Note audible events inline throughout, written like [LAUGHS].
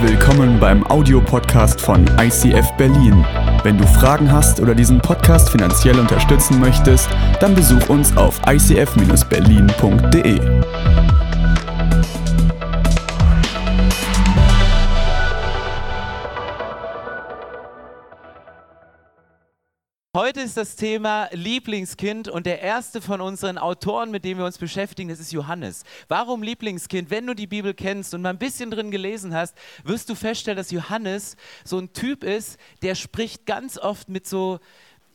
Willkommen beim Audiopodcast von ICF Berlin. Wenn du Fragen hast oder diesen Podcast finanziell unterstützen möchtest, dann besuch uns auf icf-berlin.de. Heute ist das Thema Lieblingskind und der erste von unseren Autoren, mit dem wir uns beschäftigen, das ist Johannes. Warum Lieblingskind? Wenn du die Bibel kennst und mal ein bisschen drin gelesen hast, wirst du feststellen, dass Johannes so ein Typ ist, der spricht ganz oft mit so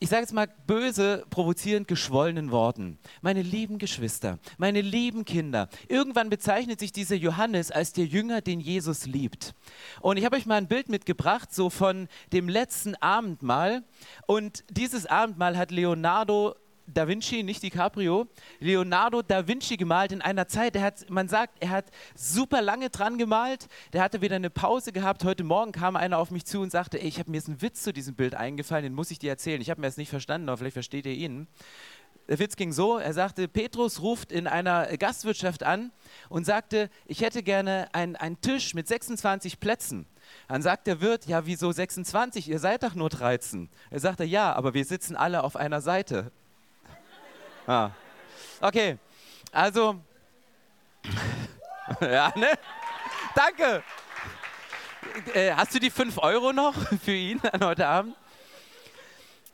ich sage jetzt mal böse, provozierend geschwollenen Worten. Meine lieben Geschwister, meine lieben Kinder. Irgendwann bezeichnet sich dieser Johannes als der Jünger, den Jesus liebt. Und ich habe euch mal ein Bild mitgebracht, so von dem letzten Abendmahl. Und dieses Abendmahl hat Leonardo Da Vinci, nicht DiCaprio, Leonardo da Vinci gemalt in einer Zeit, er hat, man sagt, er hat super lange dran gemalt, der hatte wieder eine Pause gehabt. Heute Morgen kam einer auf mich zu und sagte, ey, ich habe mir jetzt einen Witz zu diesem Bild eingefallen, den muss ich dir erzählen. Ich habe mir das nicht verstanden, aber vielleicht versteht ihr ihn. Der Witz ging so, er sagte, Petrus ruft in einer Gastwirtschaft an und sagte, ich hätte gerne einen Tisch mit 26 Plätzen. Dann sagt der Wirt, ja, wieso 26? Ihr seid doch nur 13. Er sagte, ja, aber wir sitzen alle auf einer Seite. Ah. Okay, also. [LAUGHS] ja, ne? Danke. Äh, hast du die 5 Euro noch [LAUGHS] für ihn an heute Abend?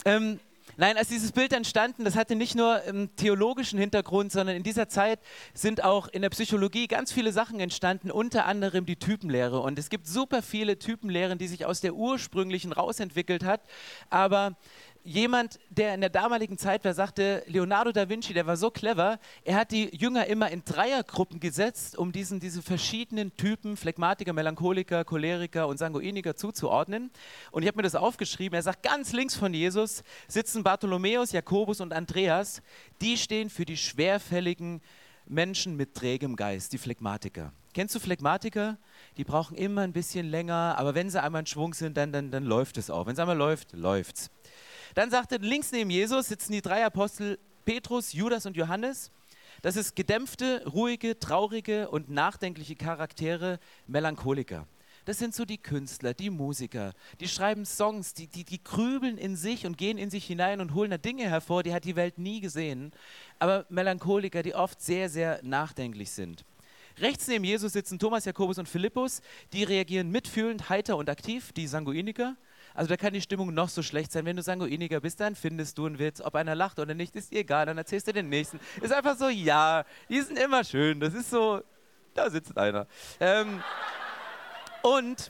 Ähm, Nein, als dieses Bild entstanden, das hatte nicht nur einen theologischen Hintergrund, sondern in dieser Zeit sind auch in der Psychologie ganz viele Sachen entstanden, unter anderem die Typenlehre. Und es gibt super viele Typenlehren, die sich aus der ursprünglichen rausentwickelt hat. Aber jemand, der in der damaligen Zeit war, sagte, Leonardo da Vinci, der war so clever, er hat die Jünger immer in Dreiergruppen gesetzt, um diesen, diese verschiedenen Typen, Phlegmatiker, Melancholiker, Choleriker und Sanguiniker zuzuordnen. Und ich habe mir das aufgeschrieben, er sagt, ganz links von Jesus sitzen Bartholomäus, Jakobus und Andreas, die stehen für die schwerfälligen Menschen mit trägem Geist, die Phlegmatiker. Kennst du Phlegmatiker? Die brauchen immer ein bisschen länger, aber wenn sie einmal in Schwung sind, dann, dann, dann läuft es auch. Wenn es einmal läuft, läuft's. Dann sagte links neben Jesus sitzen die drei Apostel Petrus, Judas und Johannes. Das ist gedämpfte, ruhige, traurige und nachdenkliche Charaktere, Melancholiker. Das sind so die Künstler, die Musiker, die schreiben Songs, die, die, die grübeln in sich und gehen in sich hinein und holen da Dinge hervor, die hat die Welt nie gesehen. Aber Melancholiker, die oft sehr, sehr nachdenklich sind. Rechts neben Jesus sitzen Thomas, Jakobus und Philippus, die reagieren mitfühlend, heiter und aktiv, die Sanguiniker. Also da kann die Stimmung noch so schlecht sein. Wenn du sanguiniger bist, dann findest du einen Witz. Ob einer lacht oder nicht, ist dir egal. Dann erzählst du den nächsten. Ist einfach so, ja, die sind immer schön. Das ist so, da sitzt einer. Ähm, und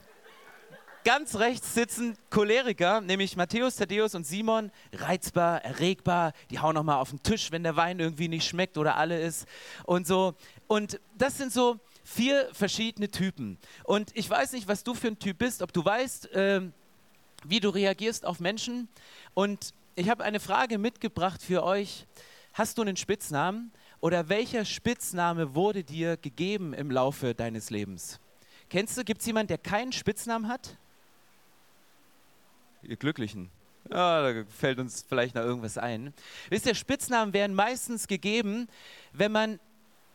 ganz rechts sitzen Choleriker, nämlich Matthäus, Thaddäus und Simon, reizbar, erregbar, die hauen nochmal auf den Tisch, wenn der Wein irgendwie nicht schmeckt oder alle ist und so. Und das sind so vier verschiedene Typen. Und ich weiß nicht, was du für ein Typ bist, ob du weißt, äh, wie du reagierst auf Menschen. Und ich habe eine Frage mitgebracht für euch. Hast du einen Spitznamen oder welcher Spitzname wurde dir gegeben im Laufe deines Lebens? Kennst du, gibt es jemanden, der keinen Spitznamen hat? Ihr Glücklichen. Ja, da fällt uns vielleicht noch irgendwas ein. Wisst ihr, Spitznamen werden meistens gegeben, wenn man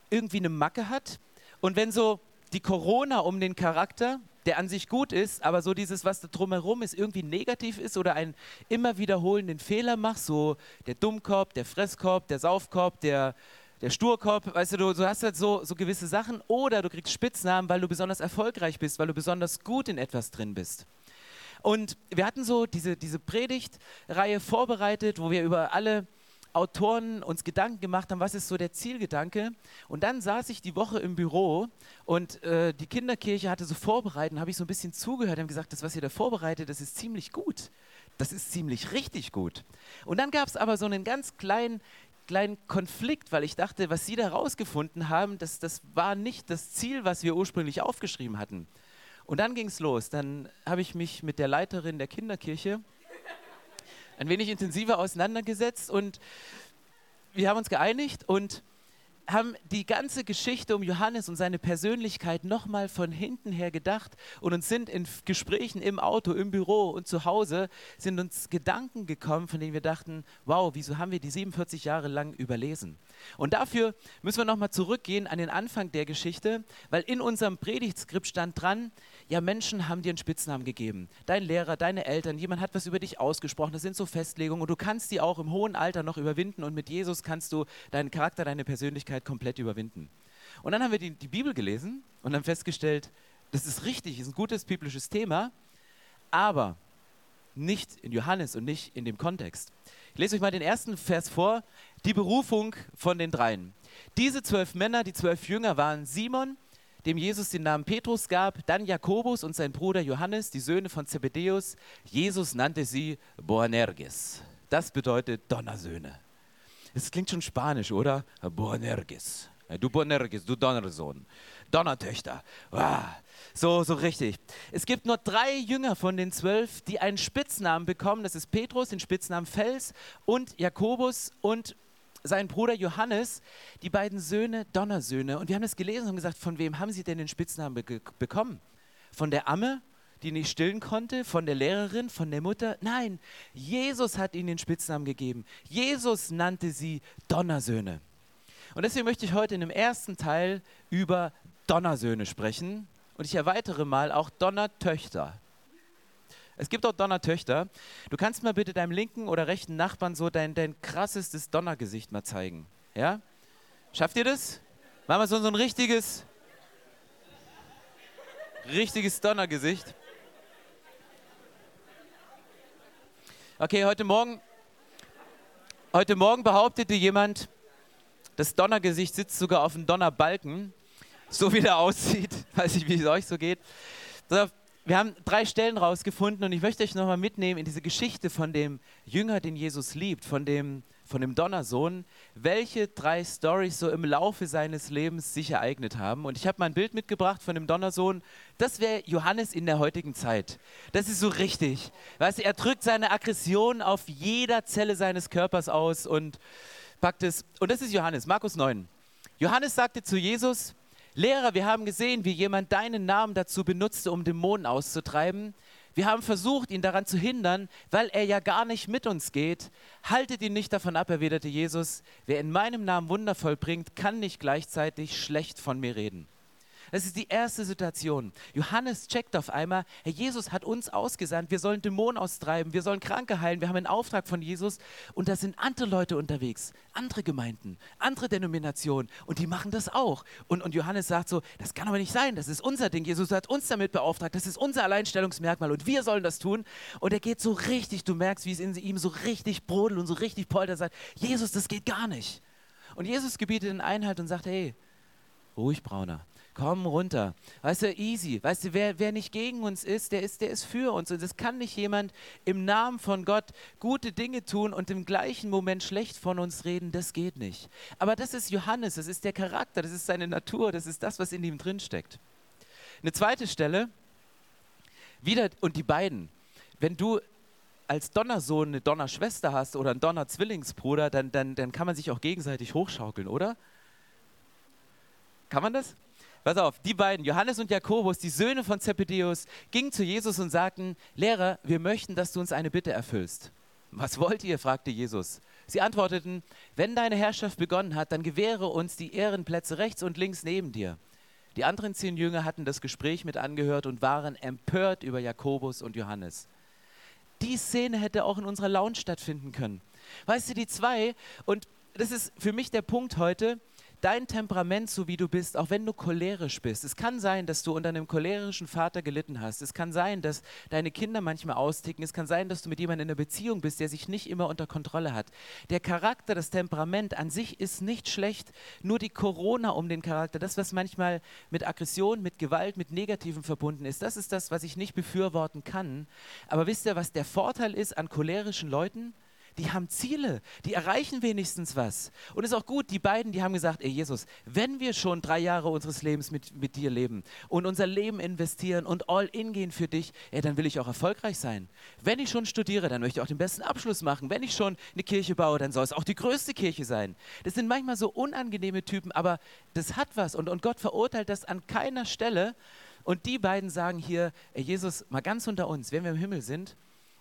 irgendwie eine Macke hat und wenn so die Corona um den Charakter der an sich gut ist, aber so dieses, was da drumherum ist, irgendwie negativ ist oder einen immer wiederholenden Fehler macht, so der Dummkorb, der Fresskorb, der Saufkorb, der, der Sturkorb, weißt du, du, du hast halt so, so gewisse Sachen oder du kriegst Spitznamen, weil du besonders erfolgreich bist, weil du besonders gut in etwas drin bist. Und wir hatten so diese, diese Predigtreihe vorbereitet, wo wir über alle Autoren uns Gedanken gemacht haben, was ist so der Zielgedanke. Und dann saß ich die Woche im Büro und äh, die Kinderkirche hatte so vorbereitet, habe ich so ein bisschen zugehört, haben gesagt, das, was ihr da vorbereitet, das ist ziemlich gut. Das ist ziemlich richtig gut. Und dann gab es aber so einen ganz kleinen, kleinen Konflikt, weil ich dachte, was Sie da rausgefunden haben, das, das war nicht das Ziel, was wir ursprünglich aufgeschrieben hatten. Und dann ging es los. Dann habe ich mich mit der Leiterin der Kinderkirche ein wenig intensiver auseinandergesetzt und wir haben uns geeinigt und haben die ganze Geschichte um Johannes und seine Persönlichkeit nochmal von hinten her gedacht und uns sind in Gesprächen im Auto, im Büro und zu Hause, sind uns Gedanken gekommen, von denen wir dachten, wow, wieso haben wir die 47 Jahre lang überlesen? Und dafür müssen wir nochmal zurückgehen an den Anfang der Geschichte, weil in unserem Predigtskript stand dran, ja, Menschen haben dir einen Spitznamen gegeben. Dein Lehrer, deine Eltern, jemand hat was über dich ausgesprochen. Das sind so Festlegungen und du kannst die auch im hohen Alter noch überwinden und mit Jesus kannst du deinen Charakter, deine Persönlichkeit komplett überwinden. Und dann haben wir die, die Bibel gelesen und haben festgestellt, das ist richtig, ist ein gutes biblisches Thema, aber nicht in Johannes und nicht in dem Kontext. Ich lese euch mal den ersten Vers vor, die Berufung von den Dreien. Diese zwölf Männer, die zwölf Jünger waren Simon, dem Jesus den Namen Petrus gab, dann Jakobus und sein Bruder Johannes, die Söhne von Zebedeus. Jesus nannte sie Boanerges. Das bedeutet Donnersöhne. Das klingt schon spanisch, oder? Boanerges. Du Boanerges, du Donnersohn. Donnertöchter. Wow. So, so richtig. Es gibt nur drei Jünger von den zwölf, die einen Spitznamen bekommen. Das ist Petrus, den Spitznamen Fels und Jakobus und sein Bruder Johannes, die beiden Söhne, Donnersöhne. Und wir haben das gelesen und gesagt, von wem haben sie denn den Spitznamen be bekommen? Von der Amme, die nicht stillen konnte, von der Lehrerin, von der Mutter? Nein, Jesus hat ihnen den Spitznamen gegeben. Jesus nannte sie Donnersöhne. Und deswegen möchte ich heute in dem ersten Teil über Donnersöhne sprechen. Und ich erweitere mal auch Donnertöchter. Es gibt auch Donnertöchter. Du kannst mal bitte deinem linken oder rechten Nachbarn so dein, dein krassestes Donnergesicht mal zeigen. Ja? Schafft ihr das? Machen wir so, so ein richtiges, richtiges Donnergesicht. Okay, heute Morgen, heute Morgen behauptete jemand, das Donnergesicht sitzt sogar auf dem Donnerbalken, so wie der [LAUGHS] aussieht. Weiß ich, wie es euch so geht. Wir haben drei Stellen rausgefunden und ich möchte euch nochmal mitnehmen in diese Geschichte von dem Jünger, den Jesus liebt, von dem, von dem Donnersohn, welche drei Stories so im Laufe seines Lebens sich ereignet haben. Und ich habe mal ein Bild mitgebracht von dem Donnersohn. Das wäre Johannes in der heutigen Zeit. Das ist so richtig. Weißt er drückt seine Aggression auf jeder Zelle seines Körpers aus und packt es. Und das ist Johannes, Markus 9. Johannes sagte zu Jesus, Lehrer, wir haben gesehen, wie jemand deinen Namen dazu benutzte, um Dämonen auszutreiben. Wir haben versucht, ihn daran zu hindern, weil er ja gar nicht mit uns geht. Haltet ihn nicht davon ab, erwiderte Jesus. Wer in meinem Namen Wunder vollbringt, kann nicht gleichzeitig schlecht von mir reden. Das ist die erste Situation. Johannes checkt auf einmal, Herr Jesus hat uns ausgesandt, wir sollen Dämonen austreiben, wir sollen Kranke heilen, wir haben einen Auftrag von Jesus und da sind andere Leute unterwegs, andere Gemeinden, andere Denominationen und die machen das auch. Und, und Johannes sagt so, das kann aber nicht sein, das ist unser Ding, Jesus hat uns damit beauftragt, das ist unser Alleinstellungsmerkmal und wir sollen das tun. Und er geht so richtig, du merkst, wie es in ihm so richtig brodelt und so richtig poltert, sagt, Jesus, das geht gar nicht. Und Jesus gebietet in Einhalt und sagt, hey, ruhig, Brauner, komm runter. Weißt du, easy. Weißt du, wer, wer nicht gegen uns ist, der ist, der ist für uns. Und es kann nicht jemand im Namen von Gott gute Dinge tun und im gleichen Moment schlecht von uns reden. Das geht nicht. Aber das ist Johannes, das ist der Charakter, das ist seine Natur, das ist das, was in ihm drin steckt. Eine zweite Stelle, wieder, und die beiden. Wenn du als Donnersohn eine Donnerschwester hast oder einen Donnerzwillingsbruder, dann, dann, dann kann man sich auch gegenseitig hochschaukeln, oder? Kann man das? Pass auf, die beiden, Johannes und Jakobus, die Söhne von Zebedeus, gingen zu Jesus und sagten, Lehrer, wir möchten, dass du uns eine Bitte erfüllst. Was wollt ihr? fragte Jesus. Sie antworteten, wenn deine Herrschaft begonnen hat, dann gewähre uns die Ehrenplätze rechts und links neben dir. Die anderen zehn Jünger hatten das Gespräch mit angehört und waren empört über Jakobus und Johannes. Die Szene hätte auch in unserer Lounge stattfinden können. Weißt du, die zwei, und das ist für mich der Punkt heute, dein Temperament, so wie du bist, auch wenn du cholerisch bist. Es kann sein, dass du unter einem cholerischen Vater gelitten hast. Es kann sein, dass deine Kinder manchmal austicken. Es kann sein, dass du mit jemandem in einer Beziehung bist, der sich nicht immer unter Kontrolle hat. Der Charakter, das Temperament an sich ist nicht schlecht. Nur die Corona um den Charakter, das, was manchmal mit Aggression, mit Gewalt, mit Negativen verbunden ist, das ist das, was ich nicht befürworten kann. Aber wisst ihr, was der Vorteil ist an cholerischen Leuten? Die haben Ziele, die erreichen wenigstens was. Und es ist auch gut, die beiden, die haben gesagt, ey Jesus, wenn wir schon drei Jahre unseres Lebens mit, mit dir leben und unser Leben investieren und all in gehen für dich, ey, dann will ich auch erfolgreich sein. Wenn ich schon studiere, dann möchte ich auch den besten Abschluss machen. Wenn ich schon eine Kirche baue, dann soll es auch die größte Kirche sein. Das sind manchmal so unangenehme Typen, aber das hat was und, und Gott verurteilt das an keiner Stelle. Und die beiden sagen hier, ey Jesus, mal ganz unter uns, wenn wir im Himmel sind,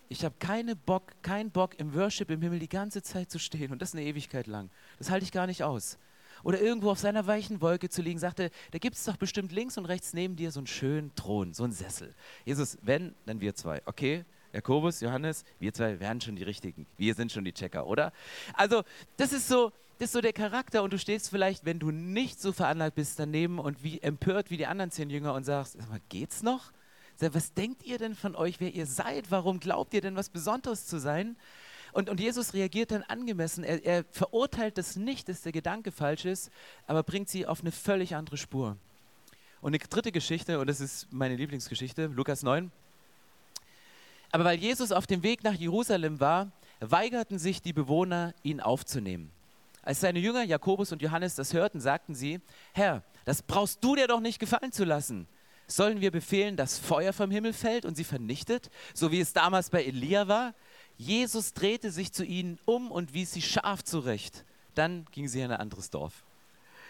ich habe keine Bock, keinen Bock im Worship im Himmel die ganze Zeit zu stehen und das eine Ewigkeit lang. Das halte ich gar nicht aus. oder irgendwo auf seiner weichen Wolke zu liegen, sagte, da gibt es doch bestimmt links und rechts neben dir so einen schönen Thron, so einen Sessel. Jesus, wenn, dann wir zwei. Okay, Jakobus, Johannes, wir zwei werden schon die Richtigen. Wir sind schon die Checker, oder? Also, das ist so, das ist so der Charakter und du stehst vielleicht, wenn du nicht so veranlagt bist, daneben und wie empört wie die anderen zehn Jünger und sagst, geht's noch? Was denkt ihr denn von euch, wer ihr seid? Warum glaubt ihr denn, was Besonderes zu sein? Und, und Jesus reagiert dann angemessen. Er, er verurteilt das nicht, dass der Gedanke falsch ist, aber bringt sie auf eine völlig andere Spur. Und eine dritte Geschichte, und das ist meine Lieblingsgeschichte, Lukas 9. Aber weil Jesus auf dem Weg nach Jerusalem war, weigerten sich die Bewohner, ihn aufzunehmen. Als seine Jünger Jakobus und Johannes das hörten, sagten sie, Herr, das brauchst du dir doch nicht gefallen zu lassen. Sollen wir befehlen, dass Feuer vom Himmel fällt und sie vernichtet, so wie es damals bei Elia war? Jesus drehte sich zu ihnen um und wies sie scharf zurecht. Dann ging sie in ein anderes Dorf.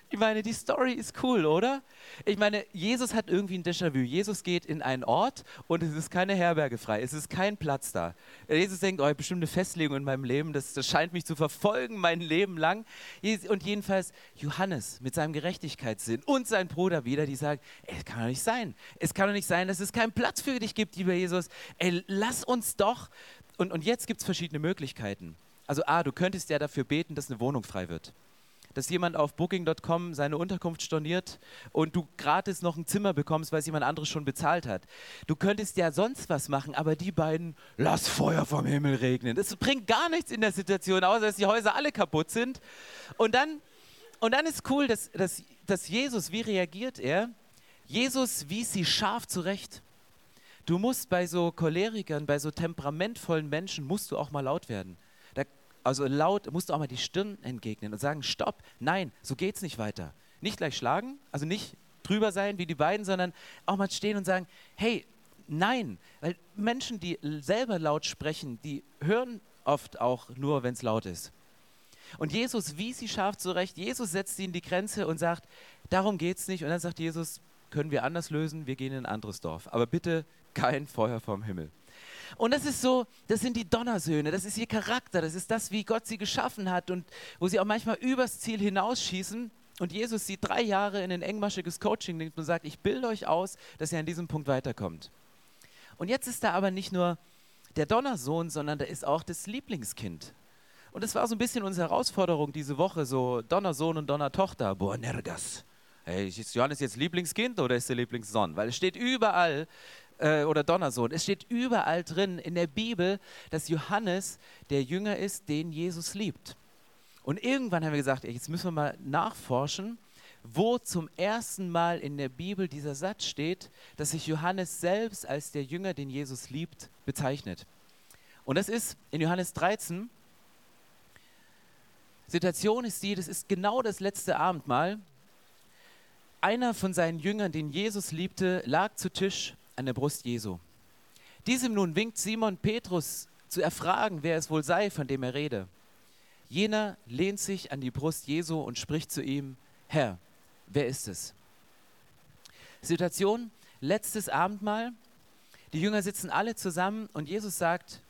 Ich meine, die Story ist cool, oder? Ich meine, Jesus hat irgendwie ein Déjà-vu. Jesus geht in einen Ort und es ist keine Herberge frei. Es ist kein Platz da. Jesus denkt, oh, ich bestimmt eine Festlegung in meinem Leben. Das, das scheint mich zu verfolgen mein Leben lang. Und jedenfalls Johannes mit seinem Gerechtigkeitssinn und sein Bruder wieder, die sagen, es kann doch nicht sein. Es kann doch nicht sein, dass es keinen Platz für dich gibt, lieber Jesus. Ey, lass uns doch und, und jetzt gibt es verschiedene Möglichkeiten. Also A, du könntest ja dafür beten, dass eine Wohnung frei wird. Dass jemand auf booking.com seine Unterkunft storniert und du gratis noch ein Zimmer bekommst, weil es jemand anderes schon bezahlt hat. Du könntest ja sonst was machen, aber die beiden, lass Feuer vom Himmel regnen. Das bringt gar nichts in der Situation, außer dass die Häuser alle kaputt sind. Und dann, und dann ist cool, dass, dass, dass Jesus, wie reagiert er? Jesus wies sie scharf zurecht. Du musst bei so Cholerikern, bei so temperamentvollen Menschen, musst du auch mal laut werden. Also laut musst du auch mal die Stirn entgegnen und sagen, stopp, nein, so geht's nicht weiter. Nicht gleich schlagen, also nicht drüber sein wie die beiden, sondern auch mal stehen und sagen, hey, nein. Weil Menschen, die selber laut sprechen, die hören oft auch nur, wenn es laut ist. Und Jesus wies sie scharf zurecht. Jesus setzt sie in die Grenze und sagt, darum geht es nicht. Und dann sagt Jesus, können wir anders lösen, wir gehen in ein anderes Dorf. Aber bitte kein Feuer vom Himmel. Und das ist so, das sind die Donnersöhne, das ist ihr Charakter, das ist das, wie Gott sie geschaffen hat und wo sie auch manchmal übers Ziel hinausschießen. Und Jesus sie drei Jahre in ein engmaschiges Coaching nimmt und sagt, ich bilde euch aus, dass ihr an diesem Punkt weiterkommt. Und jetzt ist da aber nicht nur der Donnersohn, sondern da ist auch das Lieblingskind. Und das war so ein bisschen unsere Herausforderung diese Woche, so Donnersohn und Donnertochter, Boanergas. Hey, ist Johannes jetzt Lieblingskind oder ist der Lieblingssohn? Weil es steht überall, äh, oder Donnersohn. Es steht überall drin in der Bibel, dass Johannes der Jünger ist, den Jesus liebt. Und irgendwann haben wir gesagt, jetzt müssen wir mal nachforschen, wo zum ersten Mal in der Bibel dieser Satz steht, dass sich Johannes selbst als der Jünger, den Jesus liebt, bezeichnet. Und das ist in Johannes 13. Situation ist die, das ist genau das letzte Abendmahl. Einer von seinen Jüngern, den Jesus liebte, lag zu Tisch an der Brust Jesu. Diesem nun winkt Simon Petrus zu erfragen, wer es wohl sei, von dem er rede. Jener lehnt sich an die Brust Jesu und spricht zu ihm, Herr, wer ist es? Situation, letztes Abendmahl. Die Jünger sitzen alle zusammen und Jesus sagt,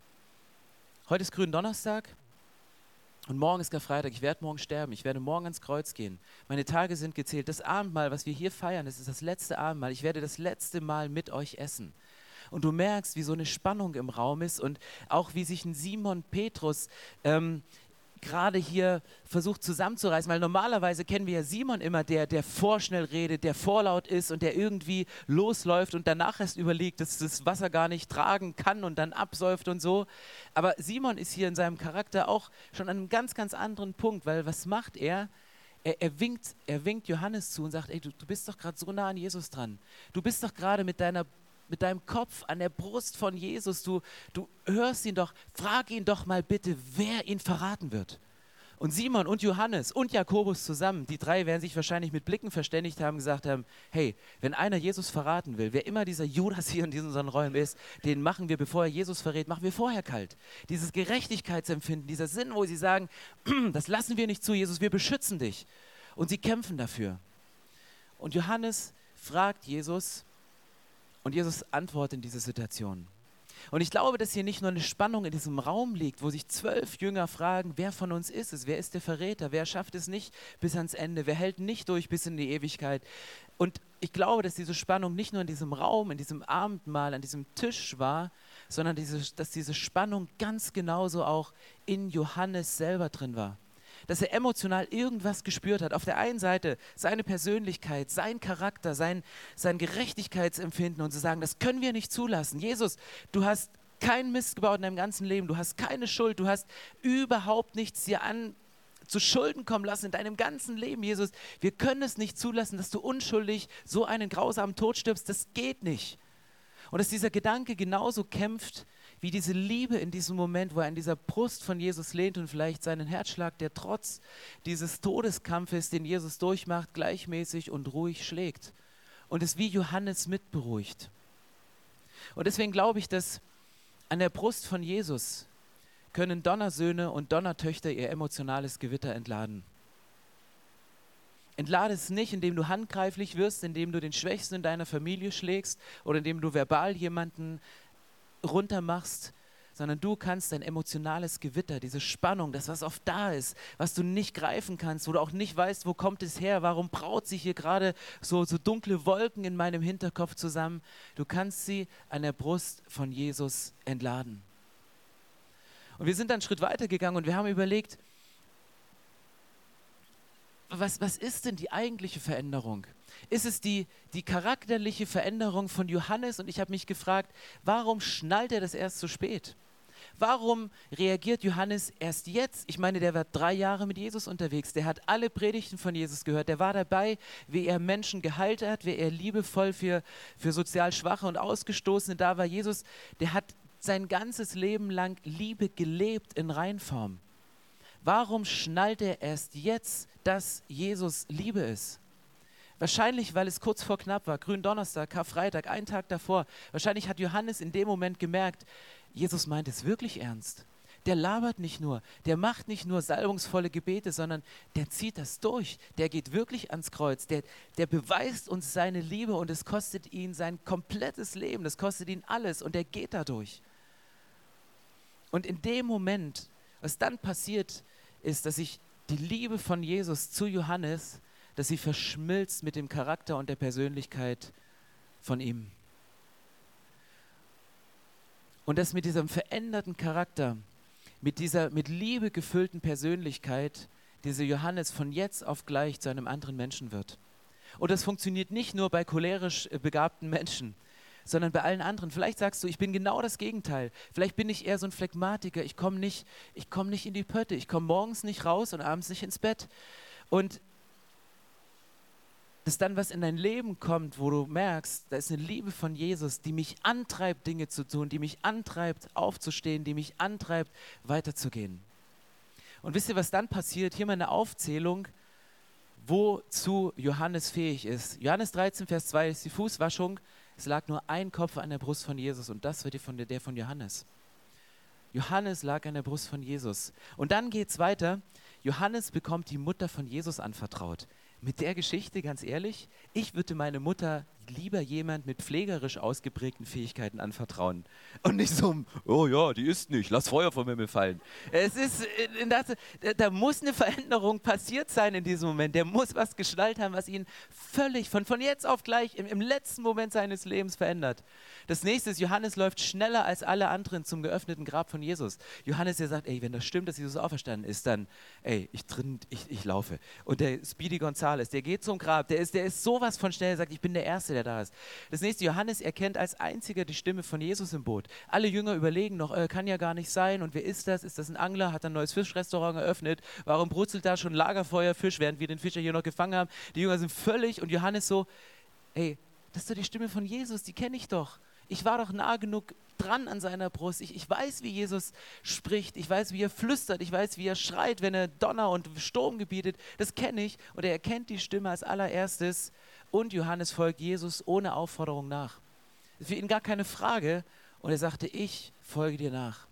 heute ist Gründonnerstag, und morgen ist Karfreitag, ich werde morgen sterben, ich werde morgen ans Kreuz gehen. Meine Tage sind gezählt. Das Abendmahl, was wir hier feiern, das ist das letzte Abendmahl. Ich werde das letzte Mal mit euch essen. Und du merkst, wie so eine Spannung im Raum ist und auch wie sich ein Simon Petrus ähm, gerade hier versucht zusammenzureißen, weil normalerweise kennen wir ja Simon immer, der, der vorschnell redet, der vorlaut ist und der irgendwie losläuft und danach erst überlegt, dass das Wasser gar nicht tragen kann und dann absäuft und so. Aber Simon ist hier in seinem Charakter auch schon an einem ganz, ganz anderen Punkt, weil was macht er? Er, er, winkt, er winkt Johannes zu und sagt, ey, du, du bist doch gerade so nah an Jesus dran. Du bist doch gerade mit deiner mit deinem Kopf an der Brust von Jesus, du, du hörst ihn doch, frag ihn doch mal bitte, wer ihn verraten wird. Und Simon und Johannes und Jakobus zusammen, die drei werden sich wahrscheinlich mit Blicken verständigt haben, gesagt haben, hey, wenn einer Jesus verraten will, wer immer dieser Judas hier in diesen Räumen ist, den machen wir, bevor er Jesus verrät, machen wir vorher kalt. Dieses Gerechtigkeitsempfinden, dieser Sinn, wo sie sagen, [CLEARS THROAT] das lassen wir nicht zu, Jesus, wir beschützen dich. Und sie kämpfen dafür. Und Johannes fragt Jesus, und Jesus antwortet in diese Situation. Und ich glaube, dass hier nicht nur eine Spannung in diesem Raum liegt, wo sich zwölf Jünger fragen, wer von uns ist es, wer ist der Verräter, wer schafft es nicht bis ans Ende, wer hält nicht durch bis in die Ewigkeit. Und ich glaube, dass diese Spannung nicht nur in diesem Raum, in diesem Abendmahl, an diesem Tisch war, sondern diese, dass diese Spannung ganz genauso auch in Johannes selber drin war dass er emotional irgendwas gespürt hat. Auf der einen Seite seine Persönlichkeit, sein Charakter, sein, sein Gerechtigkeitsempfinden und zu sagen, das können wir nicht zulassen. Jesus, du hast keinen Mist gebaut in deinem ganzen Leben, du hast keine Schuld, du hast überhaupt nichts dir an zu Schulden kommen lassen in deinem ganzen Leben, Jesus. Wir können es nicht zulassen, dass du unschuldig so einen grausamen Tod stirbst. Das geht nicht. Und dass dieser Gedanke genauso kämpft wie diese Liebe in diesem Moment, wo er an dieser Brust von Jesus lehnt und vielleicht seinen Herzschlag, der trotz dieses Todeskampfes, den Jesus durchmacht, gleichmäßig und ruhig schlägt. Und es wie Johannes mitberuhigt. Und deswegen glaube ich, dass an der Brust von Jesus können Donnersöhne und Donnertöchter ihr emotionales Gewitter entladen. Entlade es nicht, indem du handgreiflich wirst, indem du den Schwächsten in deiner Familie schlägst oder indem du verbal jemanden runtermachst, sondern du kannst dein emotionales Gewitter, diese Spannung, das, was oft da ist, was du nicht greifen kannst, wo du auch nicht weißt, wo kommt es her, warum braut sich hier gerade so, so dunkle Wolken in meinem Hinterkopf zusammen, du kannst sie an der Brust von Jesus entladen. Und wir sind dann einen Schritt weiter gegangen und wir haben überlegt, was, was ist denn die eigentliche Veränderung? Ist es die, die charakterliche Veränderung von Johannes und ich habe mich gefragt, warum schnallt er das erst so spät? Warum reagiert Johannes erst jetzt? Ich meine, der war drei Jahre mit Jesus unterwegs. Der hat alle Predigten von Jesus gehört. Der war dabei, wie er Menschen geheilt hat, wie er liebevoll für, für sozial Schwache und Ausgestoßene da war. Jesus, der hat sein ganzes Leben lang Liebe gelebt in Reinform. Warum schnallt er erst jetzt, dass Jesus Liebe ist? Wahrscheinlich, weil es kurz vor knapp war, Gründonnerstag, Karfreitag, einen Tag davor. Wahrscheinlich hat Johannes in dem Moment gemerkt, Jesus meint es wirklich ernst. Der labert nicht nur, der macht nicht nur salbungsvolle Gebete, sondern der zieht das durch. Der geht wirklich ans Kreuz. Der, der beweist uns seine Liebe und es kostet ihn sein komplettes Leben. Das kostet ihn alles und er geht dadurch. Und in dem Moment, was dann passiert, ist, dass sich die Liebe von Jesus zu Johannes dass sie verschmilzt mit dem Charakter und der Persönlichkeit von ihm. Und dass mit diesem veränderten Charakter, mit dieser mit Liebe gefüllten Persönlichkeit, dieser Johannes von jetzt auf gleich zu einem anderen Menschen wird. Und das funktioniert nicht nur bei cholerisch äh, begabten Menschen, sondern bei allen anderen. Vielleicht sagst du, ich bin genau das Gegenteil. Vielleicht bin ich eher so ein Phlegmatiker. Ich komme nicht, komm nicht in die Pötte. Ich komme morgens nicht raus und abends nicht ins Bett. Und dass dann was in dein Leben kommt, wo du merkst, da ist eine Liebe von Jesus, die mich antreibt, Dinge zu tun, die mich antreibt, aufzustehen, die mich antreibt, weiterzugehen. Und wisst ihr, was dann passiert? Hier mal eine Aufzählung, wozu Johannes fähig ist. Johannes 13, Vers 2 ist die Fußwaschung. Es lag nur ein Kopf an der Brust von Jesus und das der, der von Johannes. Johannes lag an der Brust von Jesus. Und dann geht es weiter. Johannes bekommt die Mutter von Jesus anvertraut mit der Geschichte, ganz ehrlich, ich würde meine Mutter lieber jemand mit pflegerisch ausgeprägten Fähigkeiten anvertrauen. Und nicht so, oh ja, die ist nicht, lass Feuer vom Himmel fallen. Es ist, äh, das, da muss eine Veränderung passiert sein in diesem Moment. Der muss was geschnallt haben, was ihn völlig von, von jetzt auf gleich im, im letzten Moment seines Lebens verändert. Das nächste ist, Johannes läuft schneller als alle anderen zum geöffneten Grab von Jesus. Johannes, der sagt, ey, wenn das stimmt, dass Jesus auferstanden ist, dann, ey, ich, drin, ich, ich laufe. Und der Speedy Gonzales, der geht zum Grab, der ist, der ist sowas von schnell, sagt, ich bin der Erste, der da ist. Das nächste, Johannes erkennt als einziger die Stimme von Jesus im Boot. Alle Jünger überlegen noch, äh, kann ja gar nicht sein. Und wer ist das? Ist das ein Angler? Hat ein neues Fischrestaurant eröffnet? Warum brutzelt da schon Lagerfeuer Fisch, während wir den Fischer hier noch gefangen haben? Die Jünger sind völlig und Johannes so, ey, das ist doch die Stimme von Jesus, die kenne ich doch. Ich war doch nah genug dran an seiner Brust. Ich, ich weiß, wie Jesus spricht. Ich weiß, wie er flüstert. Ich weiß, wie er schreit, wenn er Donner und Sturm gebietet. Das kenne ich. Und er erkennt die Stimme als allererstes und Johannes folgt Jesus ohne Aufforderung nach. Das ist für ihn gar keine Frage und er sagte, ich folge dir nach.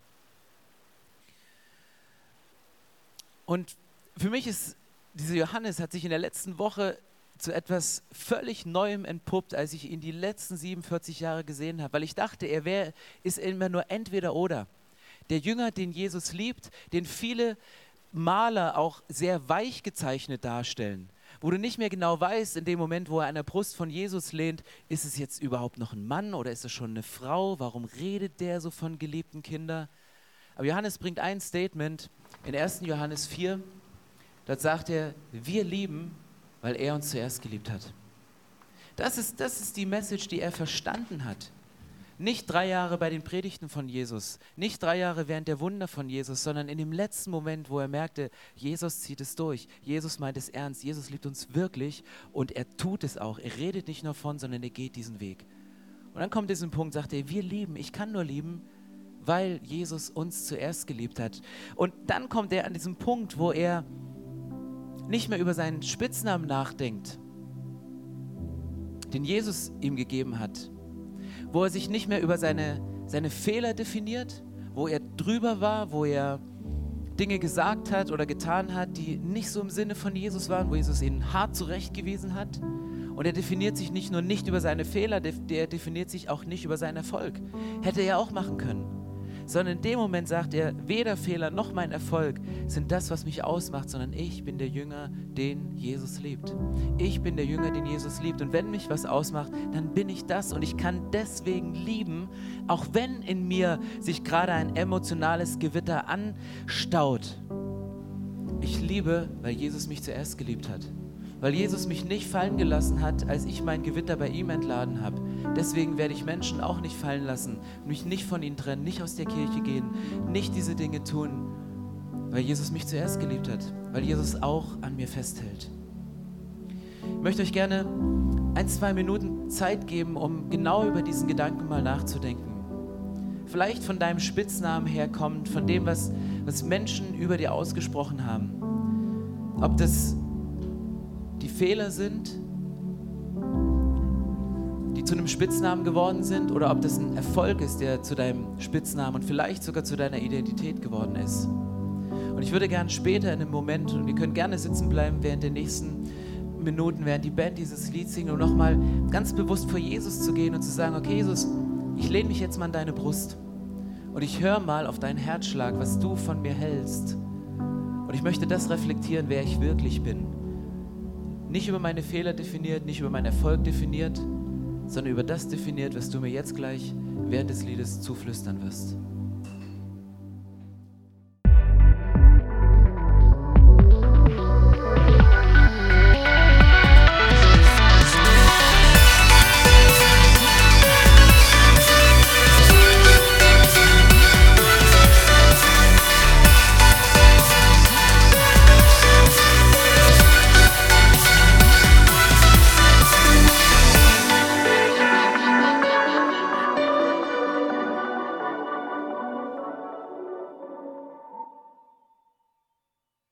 Und für mich ist, dieser Johannes hat sich in der letzten Woche zu etwas völlig Neuem entpuppt, als ich ihn die letzten 47 Jahre gesehen habe, weil ich dachte, er wär, ist immer nur entweder oder. Der Jünger, den Jesus liebt, den viele Maler auch sehr weich gezeichnet darstellen, wo du nicht mehr genau weißt, in dem Moment, wo er an der Brust von Jesus lehnt, ist es jetzt überhaupt noch ein Mann oder ist es schon eine Frau? Warum redet der so von geliebten Kindern? Aber Johannes bringt ein Statement in 1. Johannes 4. Dort sagt er, wir lieben, weil er uns zuerst geliebt hat. Das ist, das ist die Message, die er verstanden hat. Nicht drei Jahre bei den Predigten von Jesus, nicht drei Jahre während der Wunder von Jesus, sondern in dem letzten Moment, wo er merkte, Jesus zieht es durch, Jesus meint es ernst, Jesus liebt uns wirklich und er tut es auch. Er redet nicht nur von, sondern er geht diesen Weg. Und dann kommt dieser Punkt, sagt er, wir lieben, ich kann nur lieben, weil Jesus uns zuerst geliebt hat. Und dann kommt er an diesen Punkt, wo er nicht mehr über seinen Spitznamen nachdenkt, den Jesus ihm gegeben hat, wo er sich nicht mehr über seine, seine Fehler definiert, wo er drüber war, wo er Dinge gesagt hat oder getan hat, die nicht so im Sinne von Jesus waren, wo Jesus ihn hart zurechtgewiesen hat. Und er definiert sich nicht nur nicht über seine Fehler, der definiert sich auch nicht über seinen Erfolg. Hätte er auch machen können sondern in dem Moment sagt er, weder Fehler noch mein Erfolg sind das, was mich ausmacht, sondern ich bin der Jünger, den Jesus liebt. Ich bin der Jünger, den Jesus liebt. Und wenn mich was ausmacht, dann bin ich das. Und ich kann deswegen lieben, auch wenn in mir sich gerade ein emotionales Gewitter anstaut. Ich liebe, weil Jesus mich zuerst geliebt hat weil Jesus mich nicht fallen gelassen hat, als ich mein Gewitter bei ihm entladen habe. Deswegen werde ich Menschen auch nicht fallen lassen, mich nicht von ihnen trennen, nicht aus der Kirche gehen, nicht diese Dinge tun, weil Jesus mich zuerst geliebt hat, weil Jesus auch an mir festhält. Ich möchte euch gerne ein, zwei Minuten Zeit geben, um genau über diesen Gedanken mal nachzudenken. Vielleicht von deinem Spitznamen herkommt, von dem, was, was Menschen über dir ausgesprochen haben. Ob das Fehler sind, die zu einem Spitznamen geworden sind, oder ob das ein Erfolg ist, der zu deinem Spitznamen und vielleicht sogar zu deiner Identität geworden ist. Und ich würde gerne später in einem Moment, und ihr könnt gerne sitzen bleiben während der nächsten Minuten, während die Band dieses Lied singt, um nochmal ganz bewusst vor Jesus zu gehen und zu sagen, okay Jesus, ich lehne mich jetzt mal an deine Brust und ich höre mal auf deinen Herzschlag, was du von mir hältst. Und ich möchte das reflektieren, wer ich wirklich bin nicht über meine Fehler definiert, nicht über meinen Erfolg definiert, sondern über das definiert, was du mir jetzt gleich während des Liedes zuflüstern wirst.